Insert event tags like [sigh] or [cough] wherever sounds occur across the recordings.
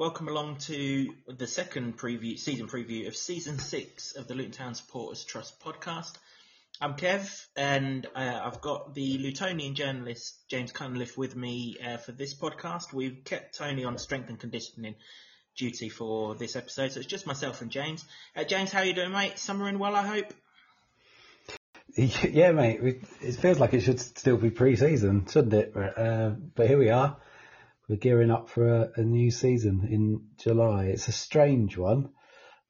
welcome along to the second preview, season preview of season six of the Luton Town Supporters Trust podcast. I'm Kev, and uh, I've got the Lutonian journalist James Cunliffe with me uh, for this podcast. We've kept Tony on strength and conditioning duty for this episode, so it's just myself and James. Uh, James, how are you doing, mate? Summer in well, I hope. [laughs] Yeah, mate. It feels like it should still be pre-season, shouldn't it? Uh, but here we are. We're gearing up for a, a, new season in July. It's a strange one,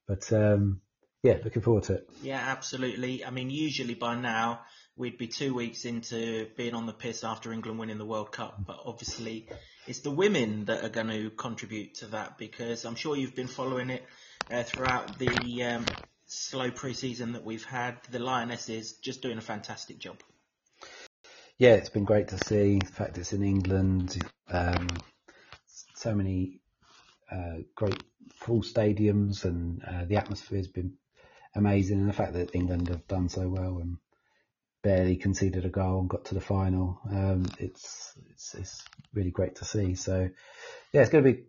but um, yeah, looking forward to it. Yeah, absolutely. I mean, usually by now we'd be two weeks into being on the piss after England winning the World Cup, but obviously it's the women that are going to contribute to that because I'm sure you've been following it uh, throughout the um, slow pre-season that we've had. The Lionesses just doing a fantastic job. Yeah, it's been great to see. The fact it's in England, um, so many uh, great full stadiums, and uh, the atmosphere has been amazing. And the fact that England have done so well and barely conceded a goal and got to the final, um, it's, it's it's really great to see. So, yeah, it's going to be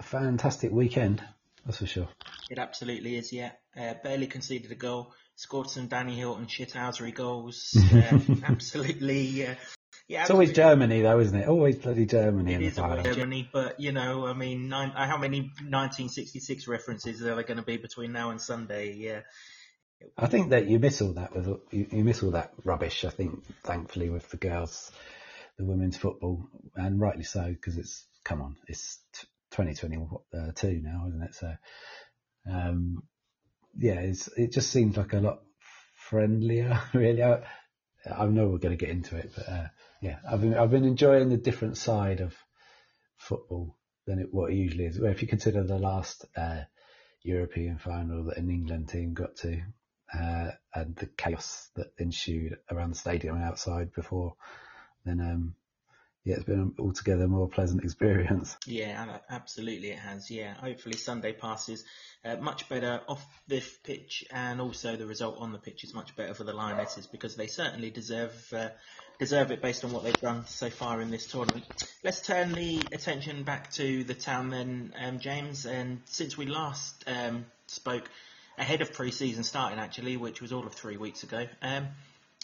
a fantastic weekend. That's for sure. It absolutely is, yeah. Uh, barely conceded a goal, scored some Danny Hylton shithousery goals. Uh, [laughs] absolutely. Uh, yeah, it's always Germany, though, isn't it? Always bloody Germany. It is always Germany, but you know, I mean, nine, how many 1966 references are there going to be between now and Sunday? Yeah. I think that you miss all that with you, you miss all that rubbish. I think, thankfully, with the girls, the women's football, and rightly so, because it's come on, it's 2022 now, isn't it? So, um, yeah, it just seems like a lot friendlier, [laughs] really. I, I know we're going to get into it, but uh, yeah, I've been I've been enjoying the different side of football than it what it usually is. Well, if you consider the last uh, European final that an England team got to, uh, and the chaos that ensued around the stadium and outside before, then um, yeah, it's been an altogether more pleasant experience. [laughs] Yeah, absolutely it has. Yeah, hopefully Sunday passes uh, much better off the pitch, and also the result on the pitch is much better for the Lionesses because they certainly deserve uh, deserve it based on what they've done so far in this tournament. Let's turn the attention back to the town then, um, James. And since we last um, spoke ahead of pre-season starting, actually, which was all of three weeks ago. Um,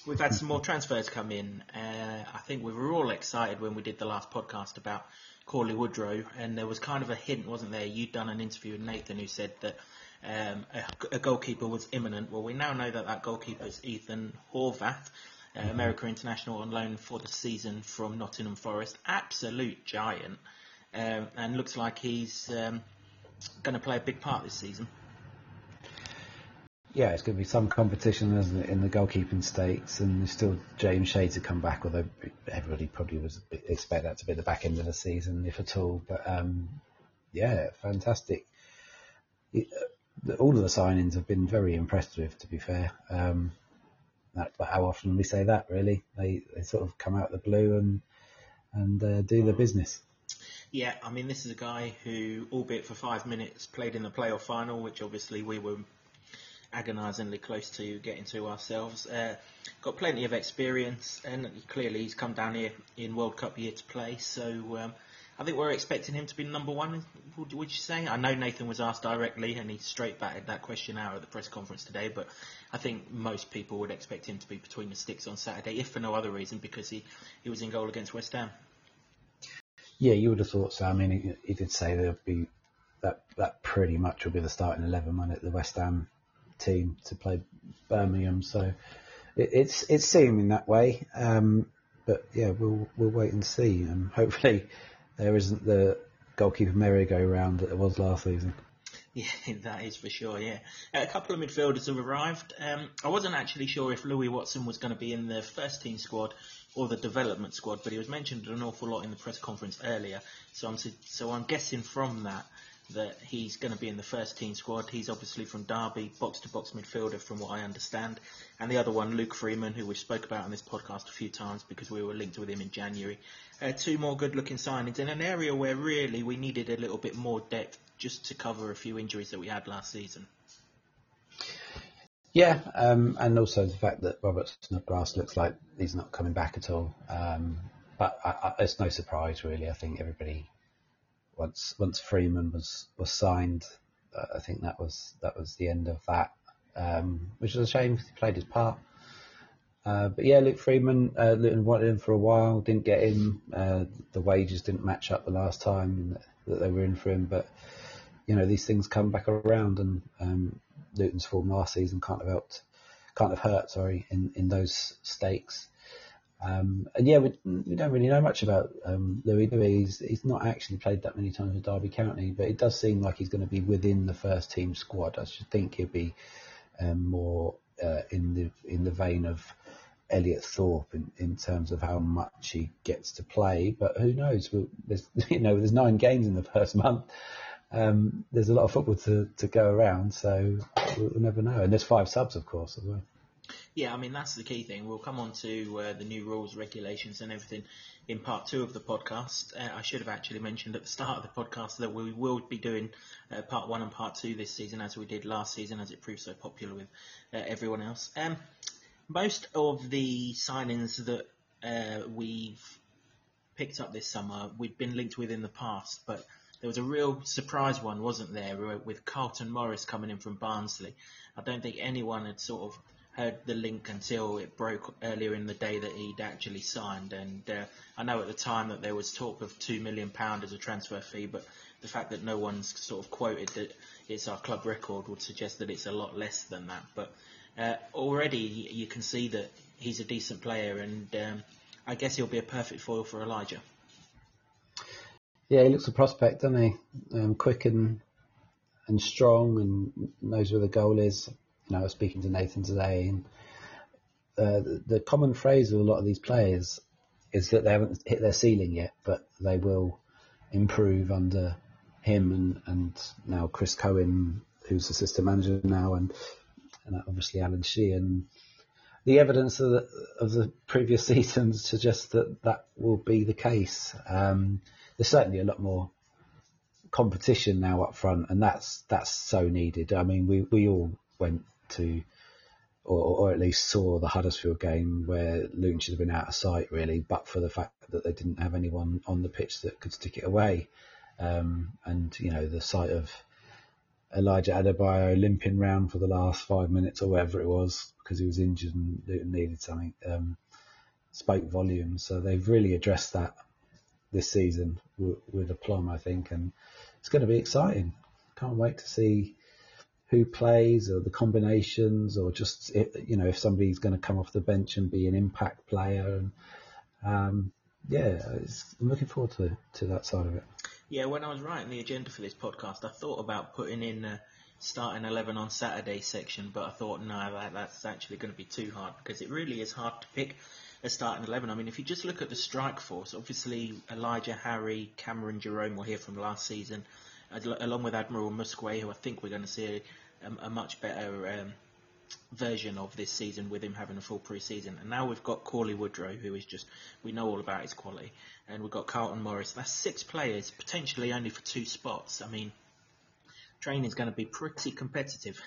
We've had some more transfers come in. Uh, I think we were all excited when we did the last podcast about Cauley Woodrow, and there was kind of a hint, wasn't there? You'd done an interview with Nathan who said that um, a, a, goalkeeper was imminent. Well, we now know that that goalkeeper is Ethan Horvath, uh, mm-hmm. America international on loan for the season from Nottingham Forest. Absolute giant, um, and looks like he's um, going to play a big part this season yeah, it's going to be some competition in the goalkeeping stakes, and there's still James Shea to come back. Although everybody probably was expect that to be the back end of the season, if at all. But um, yeah, fantastic. It, uh, all of the signings have been very impressed with. To be fair, um, that, but how often we say that? Really, they they sort of come out of the blue and and uh, do the business. Yeah, I mean, this is a guy who, albeit for five minutes, played in the playoff final, which obviously we were agonisingly close to getting to ourselves. Uh, got plenty of experience, and clearly he's come down here in World Cup year to play. So um, I think we're expecting him to be number one. Would, would, you say? I know Nathan was asked directly, and he straight batted that question out at the press conference today. But I think most people would expect him to be between the sticks on Saturday, if for no other reason, because he, he was in goal against West Ham. Yeah, you would have thought so. I mean, he, he did say there'd be that that pretty much will be the starting eleven when at the West Ham team to play Birmingham. So it, it's it's seeming that way. Um, but yeah, we'll we'll wait and see. And hopefully there isn't the goalkeeper merry-go-round that there was last season. Yeah, [laughs] that is for sure. Yeah, a couple of midfielders have arrived. Um, I wasn't actually sure if Louis Watson was going to be in the first team squad or the development squad, but he was mentioned an awful lot in the press conference earlier. So I'm so I'm guessing from that that he's going to be in the first team squad. He's obviously from Derby, box to box midfielder, from what I understand. And the other one, Luke Freeman, who we spoke about on this podcast a few times because we were linked with him in January. Uh, two more good looking signings in an area where really we needed a little bit more depth just to cover a few injuries that we had last season. Yeah, um, and also the fact that Robert Snodgrass looks like he's not coming back at all. Um, but I, I, it's no surprise, really. I think everybody once once Freeman was was signed, uh, I think that was that was the end of that, um, which is a shame because he played his part. Uh, but yeah, Luke Freeman, uh, Luton wanted him for a while, didn't get him. Uh, the wages didn't match up the last time that they were in for him, but you know these things come back around, and um, Luton's form last season can't have helped, can't have hurt, sorry, in in those stakes. Um, and yeah, we, we, don't really know much about um, Louis. He's, he's not actually played that many times with Derby County, but it does seem like he's going to be within the first team squad. I should think he'll be um, more uh, in the in the vein of Elliot Thorpe in, in terms of how much he gets to play. But who knows? There's [laughs] you know there's nine games in the first month. Um, there's a lot of football to, to go around, so we'll, we'll never know. And there's five subs, of course, as well. Yeah, I mean that's the key thing. We'll come on to uh, the new rules, regulations, and everything in part two of the podcast. Uh, I should have actually mentioned at the start of the podcast that we will be doing uh, part one and part two this season, as we did last season, as it proved so popular with uh, everyone else. Um, most of the signings that uh, we've picked up this summer, we've been linked with in the past, but there was a real surprise one, wasn't there, with Carlton Morris coming in from Barnsley. I don't think anyone had sort of heard the link until it broke earlier in the day that he'd actually signed. And uh, I know at the time that there was talk of two million pound as a transfer fee, but the fact that no one's sort of quoted that it's our club record would suggest that it's a lot less than that. But uh, already you can see that he's a decent player, and um, I guess he'll be a perfect foil for Elijah. Yeah, he looks a prospect, doesn't he? Um, quick and and strong, and knows where the goal is you know, I was speaking to Nathan today, and uh, the, the common phrase of a lot of these players is that they haven't hit their ceiling yet, but they will improve under him and, and now Chris Cohen, who's assistant manager now, and, and obviously Alan Sheehan. The evidence of the, of the previous [laughs] seasons suggests that that will be the case. Um, there's certainly a lot more competition now up front, and that's that's so needed. I mean, we, we all went to, or, or at least saw the Huddersfield game where Luton should have been out of sight really, but for the fact that they didn't have anyone on the pitch that could stick it away. Um, and you know the sight of Elijah Adebayo limping round for the last five minutes or whatever it was because he was injured and Luton needed something um, spoke volumes. So they've really addressed that this season with, with aplomb, I think, and it's going to be exciting. Can't wait to see who plays or the combinations or just you know if somebody's going to come off the bench and be an impact player and um, yeah I'm looking forward to to that side of it. Yeah when I was writing the agenda for this podcast I thought about putting in a starting 11 on Saturday section but I thought no that, that's actually going to be too hard because it really is hard to pick a starting 11 I mean if you just look at the strike force obviously Elijah Harry Cameron Jerome were here from last season along with Admiral Muskwe, who I think we're going to see a, a much better um, version of this season with him having a full pre-season. And now we've got Cauley Woodrow, who is just we know all about his quality, and we've got Carlton Morris. That's six players potentially only for two spots. I mean, training's going to be pretty competitive.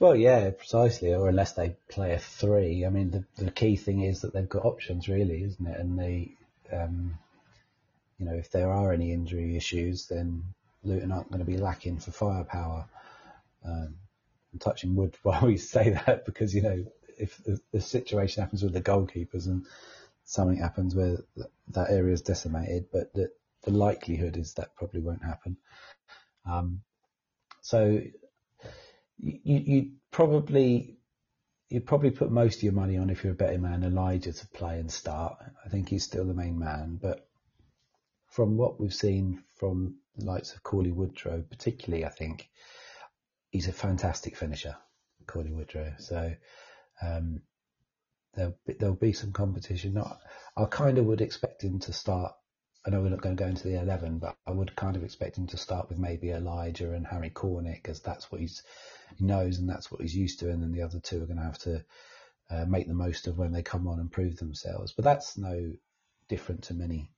Well, yeah, precisely. Or unless they play a three. I mean, the the key thing is that they've got options, really, isn't it? And they um, you know, if there are any injury issues, then Luton aren't going to be lacking for firepower. Um, I'm touching wood [laughs] while we say that because, you know, if the, situation happens with the goalkeepers and something happens where that area is decimated, but the, the likelihood is that probably won't happen. Um, so you, you probably you'd probably put most of your money on if you're a betting man Elijah to play and start. I think he's still the main man, but from what we've seen from the likes of Cauley Woodrow, particularly, I think he's a fantastic finisher, Cauley Woodrow. So um, there'll be, there'll be some competition. Not, I kind of would expect him to start. I know we're not going to go into the eleven, but I would kind of expect him to start with maybe Elijah and Harry Cornick, because that's what he's he knows and that's what he's used to, and then the other two are going to have to uh, make the most of when they come on and prove themselves. But that's no different to many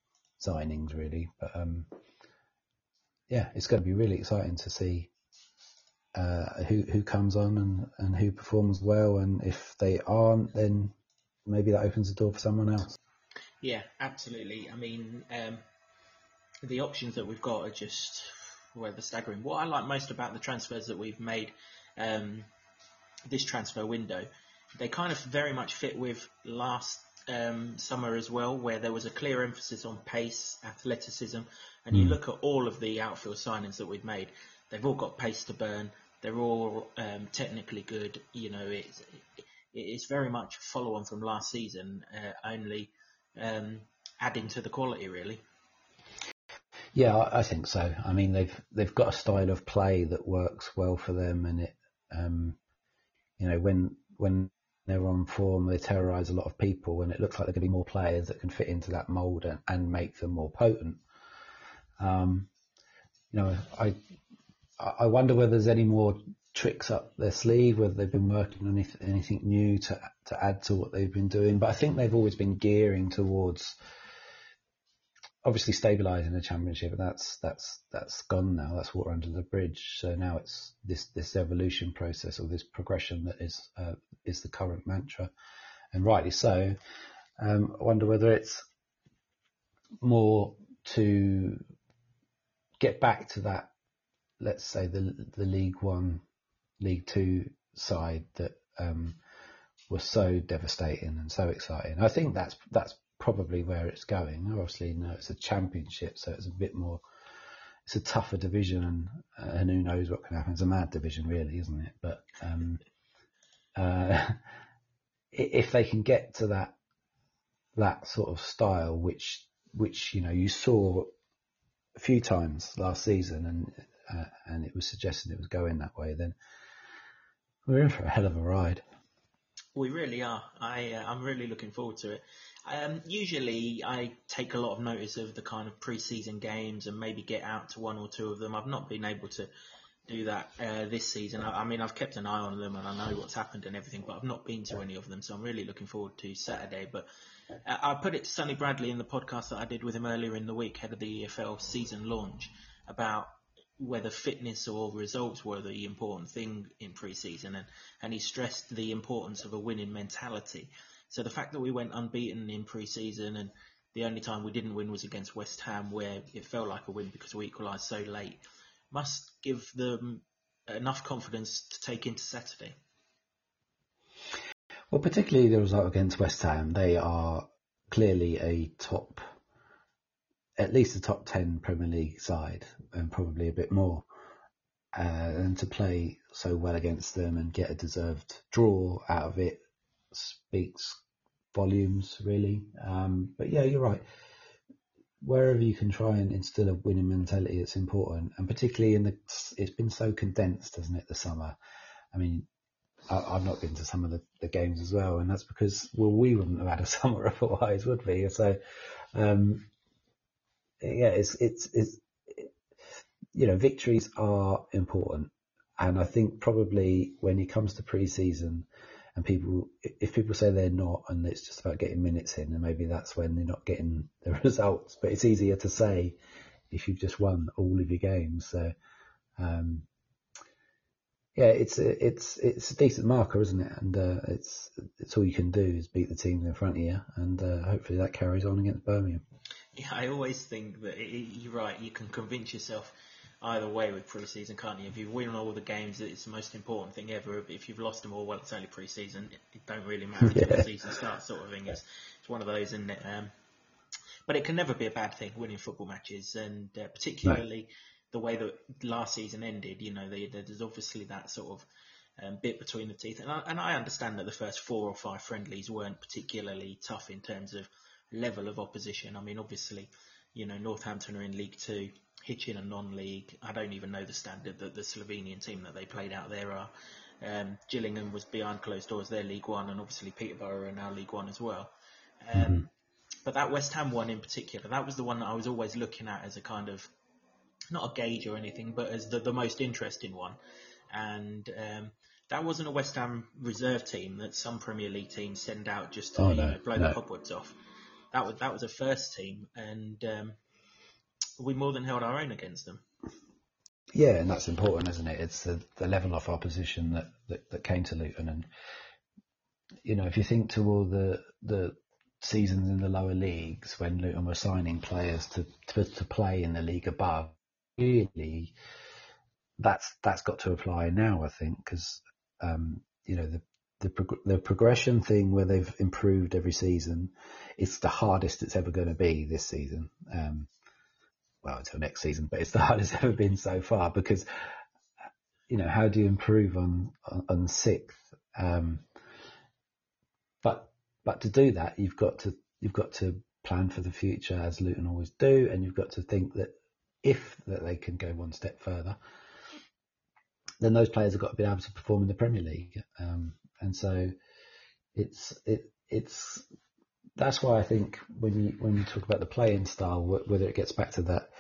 signings really. But um, yeah, it's going to be really exciting to see uh, who who comes on and, and who performs well, and if they aren't, then maybe that opens the door for someone else. Yeah, absolutely. I mean, um, the options that we've got are just they're staggering. What I like most about the transfers that we've made um, this transfer window, they kind of very much fit with last um, summer as well, where there was a clear emphasis on pace, athleticism, and you look at all of the outfield signings that we've made, they've all got pace to burn. They're all um, technically good. You know, it's it's very much follow on from last season, uh, only um, adding to the quality really. Yeah, I think so. I mean, they've they've got a style of play that works well for them, and it, um, you know, when when they're on form, they terrorise a lot of people, and it looks like there to be more players that can fit into that mould and, and make them more potent. Um, you know, I I wonder whether there's any more tricks up their sleeve, whether they've been working on anything, anything new to to add to what they've been doing. But I think they've always been gearing towards obviously stabilising the championship, and that's that's that's gone now. That's water under the bridge. So now it's this this evolution process or this progression that is uh, is the current mantra, and rightly so. Um, I wonder whether it's more to get back to that, let's say the the League One, League Two side that um, was so devastating and so exciting. I think that's that's probably where it's going. Obviously, no, it's a championship, so it's a bit more. It's a tougher division, and, uh, and who knows what can happen. It's a mad division, really, isn't it? But um, [laughs] uh, if they can get to that that sort of style, which which you know you saw a few times last season, and uh, and it was suggesting it was going that way, then we're in for a hell of a ride. We really are. I uh, I'm really looking forward to it. Um, usually, I take a lot of notice of the kind of pre-season games and maybe get out to one or two of them. I've not been able to do that uh, this season. I, I, mean, I've kept an eye on them and I know what's happened and everything, but I've not been to any of them. So I'm really looking forward to Saturday. But uh, I put it to Sonny Bradley in the podcast that I did with him earlier in the week, ahead of the EFL season launch, about whether fitness or results were the important thing in pre-season, and, and he stressed the importance of a winning mentality. So the fact that we went unbeaten in pre-season and the only time we didn't win was against West Ham, where it felt like a win because we equalised so late, must give them enough confidence to take into Saturday. Well, particularly the result against West Ham, they are clearly a top, at least a top 10 Premier League side, and probably a bit more. Uh, and to play so well against them and get a deserved draw out of it speaks volumes, really. Um, but yeah, you're right. Wherever you can try and instill a winning mentality, it's important, and particularly in the, it's been so condensed, hasn't it, the summer? I mean, I, have not been to some of the, the, games as well, and that's because well, we wouldn't have had a [laughs] summer otherwise, would we? So, um, yeah, it's it's it's you know, victories are important, and I think probably when it comes to pre-season, and people, if people say they're not, and it's just about getting minutes in, then maybe that's when they're not getting [laughs] the results. But it's easier to say if you've just won all of your games. So, um, yeah, it's a, it's it's a decent marker, isn't it? And uh, it's it's all you can do is beat the teams in front of you, and uh, hopefully that carries on against Birmingham. Yeah, I always think that it, you're right. You can convince yourself either way with pre-season, can't you? If you win all the games, it's the most important thing ever. If you've lost them all, well, it's only pre-season. It don't really matter until yeah. the season starts, sort of thing. It's, it's one of those, isn't it? Um, but it can never be a bad thing winning football matches, and uh, particularly the way that last season ended. You know, they, there's obviously that sort of um, bit between the teeth, and I, and I understand that the first four or five friendlies weren't particularly tough in terms of level of opposition. I mean, obviously, you know, Northampton are in League Two. Hitchin a non-league. I don't even know the standard that the Slovenian team that they played out there are. Um, Gillingham was behind closed doors, they're League One, and obviously Peterborough are now League One as well. Um, mm-hmm. But that West Ham one in particular, that was the one that I was always looking at as a kind of, not a gauge or anything, but as the, the most interesting one. And um, that wasn't a West Ham reserve team that some Premier League teams send out just to oh, no, know, blow no. the cobwebs off. That was that was a first team, and um, we more than held our own against them. Yeah, and that's important, isn't it? It's the, the level of opposition that, that, that came to Luton, and you know, if you think to all the the seasons in the lower leagues when Luton were signing players to, to, to play in the league above. Really, that's that's got to apply now, I think, because um, you know the the, prog- the progression thing where they've improved every season. It's the hardest it's ever going to be this season. Um, well, until next season, but it's the [laughs] hardest ever been so far because you know how do you improve on on, on sixth? Um, but but to do that, you've got to you've got to plan for the future as Luton always do, and you've got to think that if that they can go one step further, then those players have got to be able to perform in the Premier League. Um, and so it's it it's that's why I think when you when you talk about the playing style, whether it gets back to that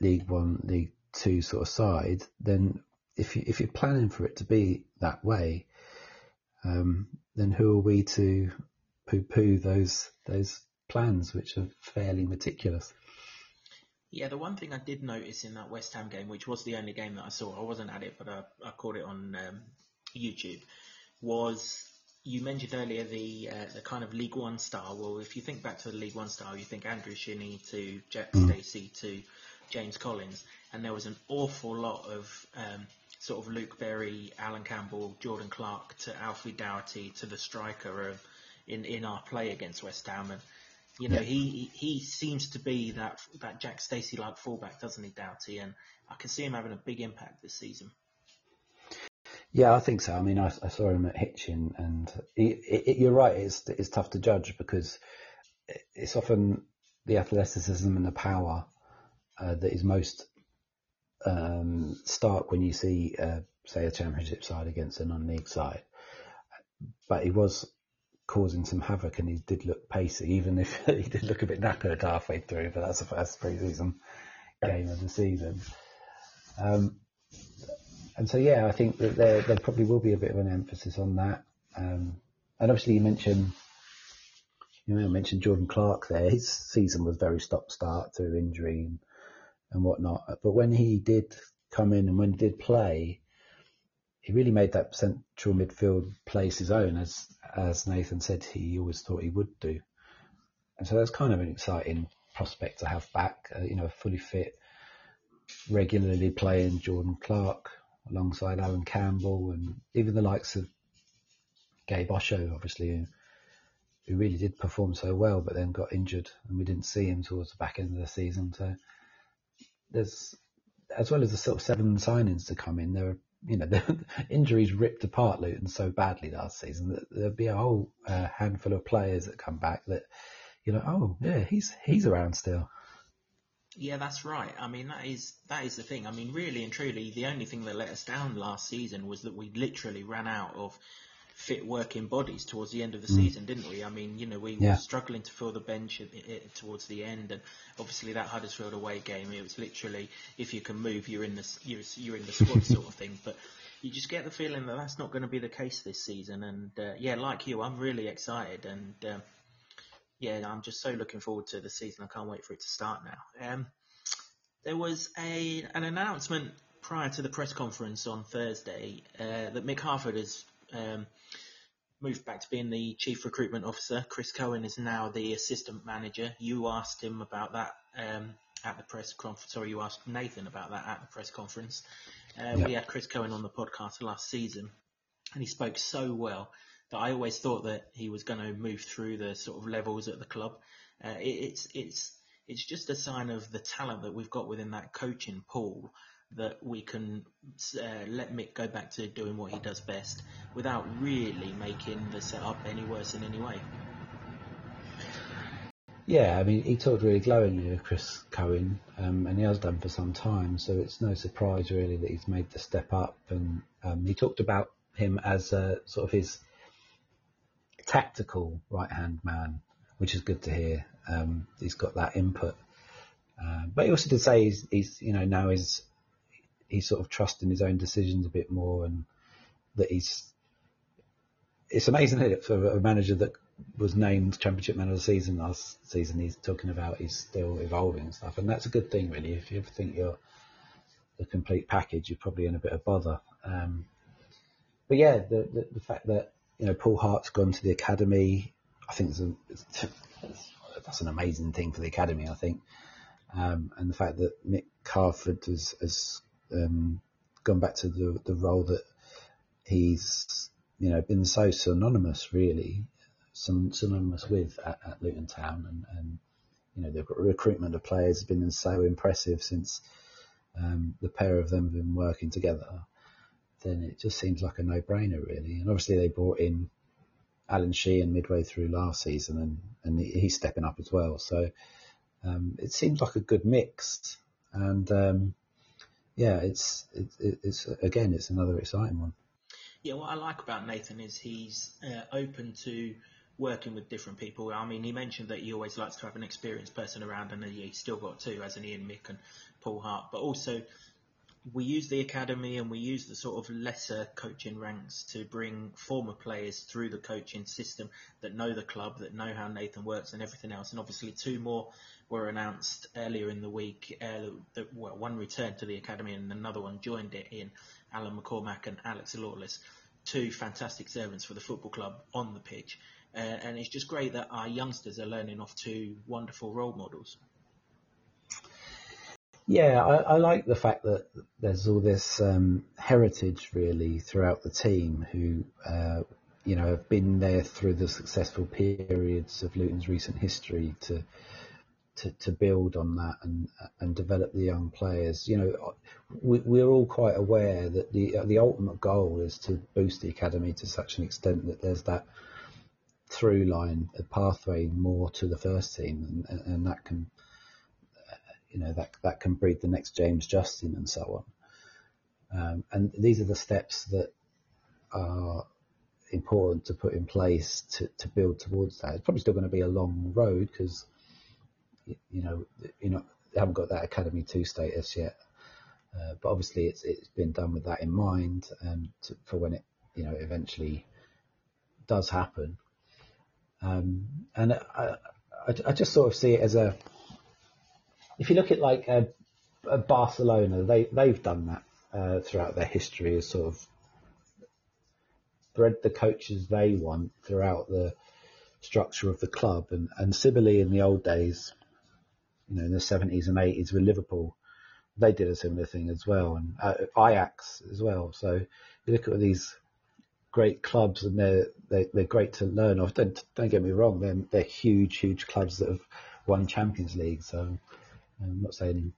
League One, League Two sort of side, then if you if you're planning for it to be that way, um, then who are we to poo-poo those those plans, which are fairly meticulous? Yeah, the one thing I did notice in that West Ham game, which was the only game that I saw, I wasn't at it, but I, I caught it on um, YouTube, was you mentioned earlier the uh, the kind of League One style. Well, if you think back to the League One style, you think Andrew Shinnie to Jack mm. Stacey to James Collins, and there was an awful lot of um, sort of Luke Berry, Allan Campbell, Jordan Clark to Alfie Doughty to the striker of, in in our play against West Ham, and you know, yeah. he he seems to be that that Jack Stacey like fullback, doesn't he, Doughty? And I can see him having a big impact this season. Yeah, I think so. I mean, I, I saw him at Hitchin, and he, it, you're right. It's it's tough to judge because it's often the athleticism and the power uh, that is most um, stark when you see, uh, say, a championship side against a non-league side. But he was causing some havoc, and he did look pacey, even if [laughs] he did look a bit knackered halfway through. But that's the first pre-season game of the season. Um, and so, yeah, I think that there, there probably will be a bit of an emphasis on that. Um, and obviously, you mentioned, you know, mentioned Jordan Clark there. His season was very stop-start through injury and, and whatnot. But when he did come in and when he did play, he really made that central midfield place his own, as as Nathan said, he always thought he would do. And so that's kind of an exciting prospect to have back. Uh, you know, fully fit, regularly playing Jordan Clark alongside Allan Campbell and even the likes of Gabe Osho, obviously, who, really did perform so well, but then got injured, and we didn't see him towards the back end of the season. So there's, as well as the sort of seven signings to come in, there are you know, [laughs] the injuries ripped apart Luton so badly last season that there'll be a whole uh, handful of players that come back that, you know, oh yeah, he's he's around still. Yeah, that's right. I mean, that is that is the thing. I mean, really and truly, the only thing that let us down last season was that we literally ran out of fit working bodies towards the end of the mm. season, didn't we? I mean, you know, we yeah. were struggling to fill the bench towards the end, and obviously that Huddersfield away game, it was literally if you can move, you're in the you're, you're in the squad sort of thing. But you just get the feeling that that's not going to be the case this season. And uh, yeah, like you, I'm really excited, and uh, yeah, I'm just so looking forward to the season. I can't wait for it to start now. Um, there was a an announcement prior to the press conference on Thursday uh, that Mick Harford has um, moved back to being the chief recruitment officer. Chris Cohen is now the assistant manager. You asked him about that um, at the press conference. Sorry, you asked Nathan about that at the press conference. Uh, yep. We had Chris Cohen on the podcast last season, and he spoke so well that I always thought that he was going to move through the sort of levels at the club. Uh, it, it's it's it's just a sign of the talent that we've got within that coaching pool that we can uh, let Mick go back to doing what he does best without really making the setup any worse in any way. Yeah, I mean, he talked really glowingly of Chris Cohen, um, and he has done for some time, so it's no surprise really that he's made the step up. And um, he talked about him as uh, sort of his tactical right hand man, which is good to hear. Um, he's got that input. Uh, but he also did say he's, he's, you know, now he's he's sort of trusting his own decisions a bit more, and that he's. It's amazing it, for a manager that was named Championship Man of the Season last season. He's talking about he's still evolving and stuff, and that's a good thing, really. If you ever think you're the complete package, you're probably in a bit of bother. Um, but yeah, the, the, the fact that you know Paul Hart's gone to the academy, I think it's a, it's, that's an amazing thing for the academy. I think, um, and the fact that Mick Harford has, has um, gone back to the the role that he's you know been so synonymous really, synonymous with at, at Luton Town, and, and you know the recruitment of players has been so impressive since um, the pair of them have been working together. Then it just seems like a no-brainer really, and obviously they brought in Alan Sheehan midway through last season, and and he's stepping up as well. So um, it seems like a good mix, and um, yeah, it's it, it's again, it's another exciting one. Yeah, what I like about Nathan is he's uh, open to working with different people. I mean, he mentioned that he always likes to have an experienced person around, and he's still got two, as an Ian Mick and Paul Hart. But also, we use the academy and we use the sort of lesser coaching ranks to bring former players through the coaching system that know the club, that know how Nathan works and everything else. And obviously, two more were announced earlier in the week. Uh, the, well, one returned to the academy and another one joined it in Alan McCormack and Alex Lawless. Two fantastic servants for the football club on the pitch. Uh, and it's just great that our youngsters are learning off two wonderful role models. Yeah, I, I like the fact that there's all this um, heritage really throughout the team who, uh, you know, have been there through the successful periods of Luton's recent history to to, to build on that and and develop the young players. You know, we, we're all quite aware that the the ultimate goal is to boost the academy to such an extent that there's that through line, a pathway more to the first team, and, and that can, you know, that that can breed the next James Justin and so on. Um, and these are the steps that are important to put in place to, to build towards that. It's probably still going to be a long road because you know, you know, they haven't got that Academy Two status yet. Uh, but obviously, it's it's been done with that in mind, um, to, for when it you know eventually does happen. Um, and I, I, I, just sort of see it as a. If you look at like a, a Barcelona, they they've done that uh, throughout their history, as sort of bred the coaches they want throughout the structure of the club. And and in the old days, you know, in the 70s and 80s with Liverpool, they did a similar thing as well, and uh, Ajax as well. So you look at these great clubs, and they're they, are they are great to learn off. Don't don't get me wrong, they're they're huge, huge clubs that have won Champions League. So I'm not saying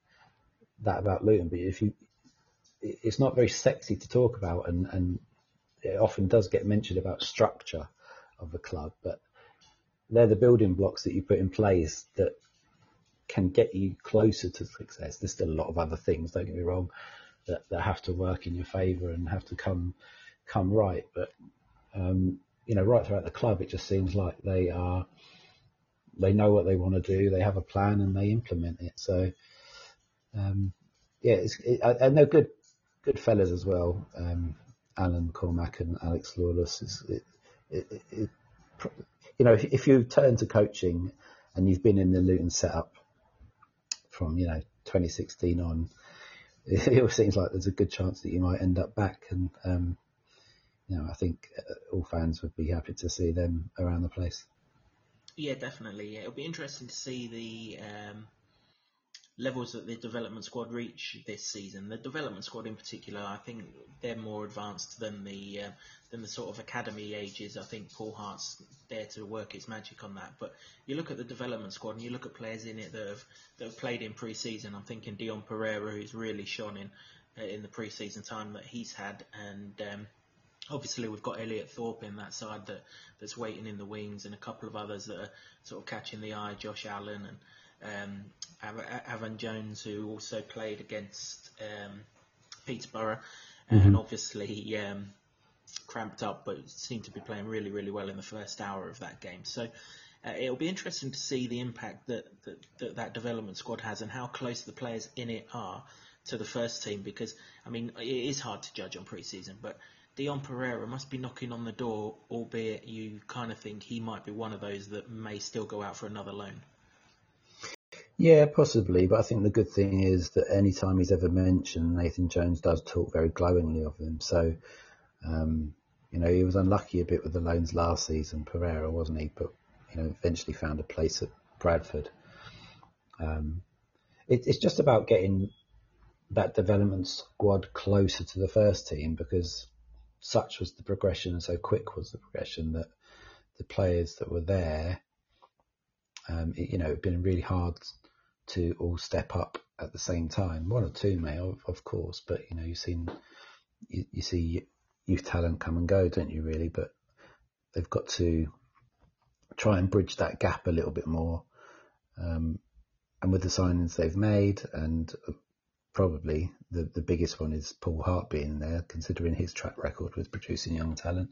that about Luton, but if you, it's not very sexy to talk about, and and it often does get mentioned about structure of the club, but they're the building blocks that you put in place that can get you closer to success. There's still a lot of other things, don't get me wrong, that, that have to work in your favour and have to come come right. But um, you know, right throughout the club, it just seems like they are they know what they want to do, they have a plan, and they implement it. So um, yeah, it, and they're good good fellas as well. Um, Alan Cormack and Alex Lawless. It, it, it, you know, if, if you turn to coaching and you've been in the Luton setup from you know 2016 on, [laughs] it always seems like there's a good chance that you might end up back. And um, you know, I think uh, all fans would be happy to see them around the place. Yeah, definitely. Yeah. It'll be interesting to see the um, levels that the development squad reach this season. The development squad, in particular, I think they're more advanced than the uh, than the sort of academy ages. I think Paul Hart's there to work his magic on that. But you look at the development squad and you look at players in it that have that have played in pre-season. I'm thinking Dion Pereira, who's really shone in uh, in the pre-season time that he's had, and um, obviously we've got Elliot Thorpe in that side that that's waiting in the wings, and a couple of others that are sort of catching the eye, Josh Allen and um, Avan Jones, who also played against um, Peterborough, mm-hmm. and obviously um, cramped up, but seemed to be playing really, really well in the first hour of that game. So uh, it'll be interesting to see the impact that that, that that development squad has and how close the players in it are to the first team. Because I mean, it is hard to judge on pre-season, but Dion Pereira must be knocking on the door, albeit you kind of think he might be one of those that may still go out for another loan. Yeah, possibly, but I think the good thing is that any time he's ever mentioned, Nathan Jones does talk very glowingly of him. So, um, you know, he was unlucky a bit with the loans last season, Pereira, wasn't he? But you know, eventually found a place at Bradford. Um, it, it's just about getting that development squad closer to the first team because such was the progression and so quick was the progression that the players that were there, um, it, you know, it'd been really hard to all step up at the same time. One or two may, of, of course, but you know, you've seen, you, you see youth talent come and go, don't you really? But they've got to try and bridge that gap a little bit more. Um, and with the signings they've made, and probably the, the biggest one is Paul Hart being there, considering his track record with producing young talent.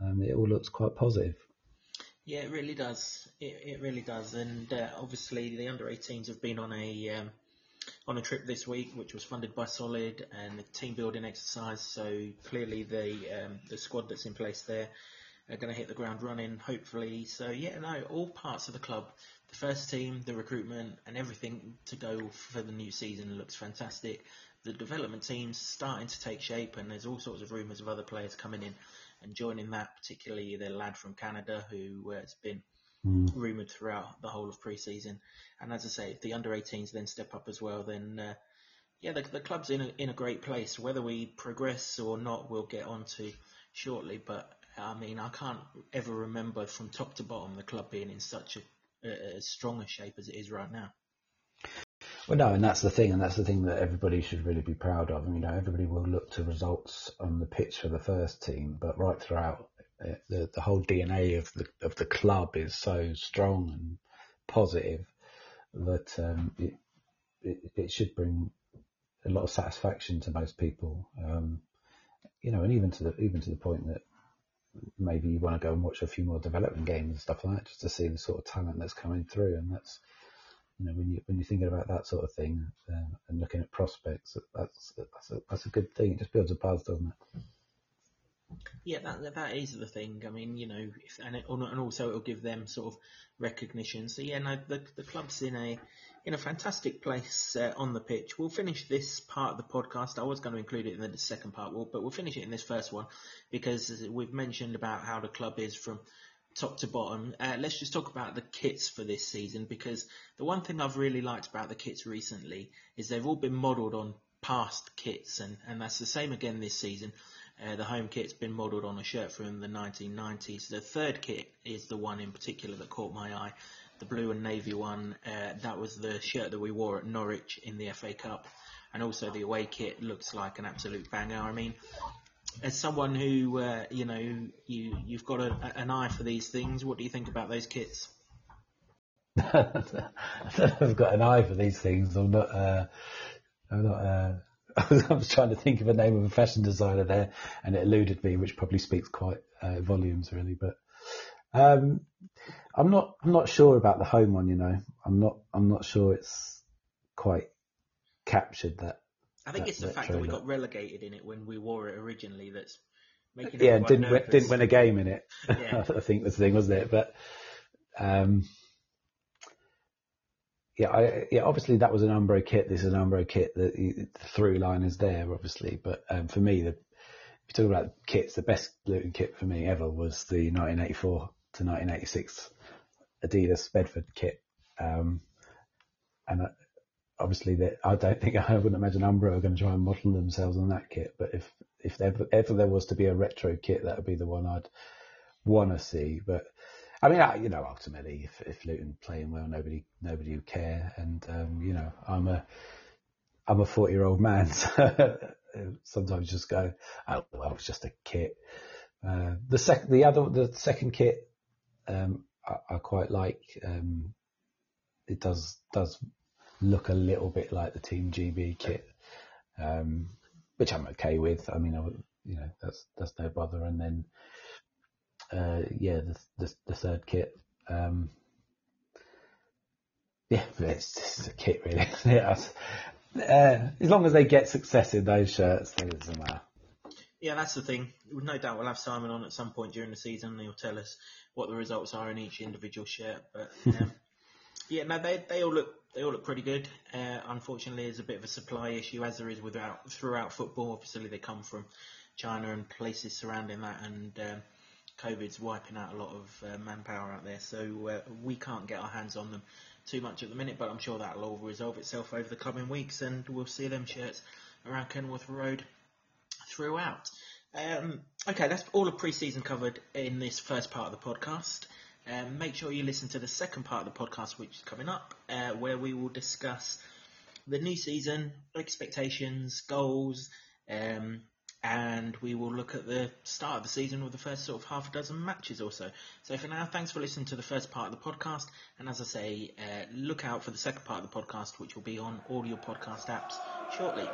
Um, it all looks quite positive. Yeah, it really does. It, it really does. And uh, obviously, the under 18s have been on a um, on a trip this week, which was funded by Solid and the team building exercise. So clearly, the um, the squad that's in place there are going to hit the ground running, hopefully. So yeah, no, all parts of the club, the first team, the recruitment, and everything to go for the new season looks fantastic. The development team's starting to take shape, and there's all sorts of rumours of other players coming in and joining that, particularly the lad from Canada who uh, has been mm. rumoured throughout the whole of pre-season. And as I say, if the under 18s then step up as well, then uh, yeah, the, the club's in a, in a great place. Whether we progress or not, we'll get on to shortly. But I mean, I can't ever remember from top to bottom the club being in such a, a, a strong a shape as it is right now. Well, no, and that's the thing, and that's the thing that everybody should really be proud of. You know, everybody will look to results on the pitch for the first team, but right throughout, uh, the the whole DNA of the of the club is so strong and positive that um, it, it, it should bring a lot of satisfaction to most people. Um, you know, and even to the even to the point that maybe you want to go and watch a few more development games and stuff like that, just to see the sort of talent that's coming through, and that's you know, when you when you're thinking about that sort of thing uh, and looking at prospects, that's that's a, that's a good thing. It just builds a buzz, doesn't it? Yeah, that that is the thing. I mean, you know, if, and it, and also it'll give them sort of recognition. So yeah, no, the the club's in a in a fantastic place uh, on the pitch. We'll finish this part of the podcast. I was going to include it in the second part, but we'll finish it in this first one because we've mentioned about how the club is from top to bottom. Uh, let's just talk about the kits for this season because the one thing I've really liked about the kits recently is they've all been modelled on past kits, and, and that's the same again this season. Uh, the home kit's been modelled on a shirt from the 1990s. The third kit is the one in particular that caught my eye. The blue and navy one, uh, that was the shirt that we wore at Norwich in the FA Cup. And also the away kit looks like an absolute banger. I mean, as someone who uh, you know you you've got a, an eye for these things, what do you think about those kits? [laughs] I've got an eye for these things. I'm not. Uh, I'm not. Uh, [laughs] I was trying to think of a name of a fashion designer there, and it eluded me, which probably speaks quite uh, volumes, really. But um, I'm not. I'm not sure about the home one. You know, I'm not. I'm not sure it's quite captured that I think that, it's the fact that we got relegated in it when we wore it originally that's making it yeah, didn't win, didn't win a game in it. Yeah. [laughs] I think was the thing, wasn't it? But um, yeah, I, yeah, obviously that was an Umbro kit. This is an Umbro kit. The, the through line is there, obviously, but um, for me, the, if you talk about kits, the best Luton kit for me ever was the 1984 to 1986 Adidas Bedford kit. Um, and obviously that I don't think [laughs] I wouldn't imagine Umbro are going to try and model themselves on that kit. But if if ever, ever there was to be a retro kit, that would be the one I'd want to see. But I mean, I, you know, ultimately, if, if Luton playing well, nobody nobody would care. And um, you know, I'm a I'm a 40 year old man. [laughs] So sometimes just go, oh well, it's just a kit. Uh, the second, the other, the second kit, um, I, I, quite like. Um, it does does look a little bit like the Team GB kit, um, which I'm okay with. I mean, I you know, that's that's no bother. And then, uh, yeah, the, the, the third kit, um, yeah, [laughs] it's just a kit really. uh, as long as they get success in those shirts, it doesn't matter. Yeah, that's the thing. No doubt we'll have Simon on at some point during the season and he'll tell us what the results are in each individual shirt. But um, [laughs] yeah, no, they they all look they all look pretty good. Uh, unfortunately, there's a bit of a supply issue, as there is without throughout football. Obviously, they come from China and places surrounding that, and um, COVID's wiping out a lot of uh, manpower out there, so uh, we can't get our hands on them too much at the minute. But I'm sure that'll all resolve itself over the coming weeks, and we'll see them shirts around Kenilworth Road throughout. Um, okay, that's all of pre-season covered in this first part of the podcast. Um, make sure you listen to the second part of the podcast, which is coming up, uh, where we will discuss the new season, expectations, goals, um, and we will look at the start of the season with the first sort of half a dozen matches or so. So for now, thanks for listening to the first part of the podcast, and as I say, uh, look out for the second part of the podcast, which will be on all your podcast apps shortly.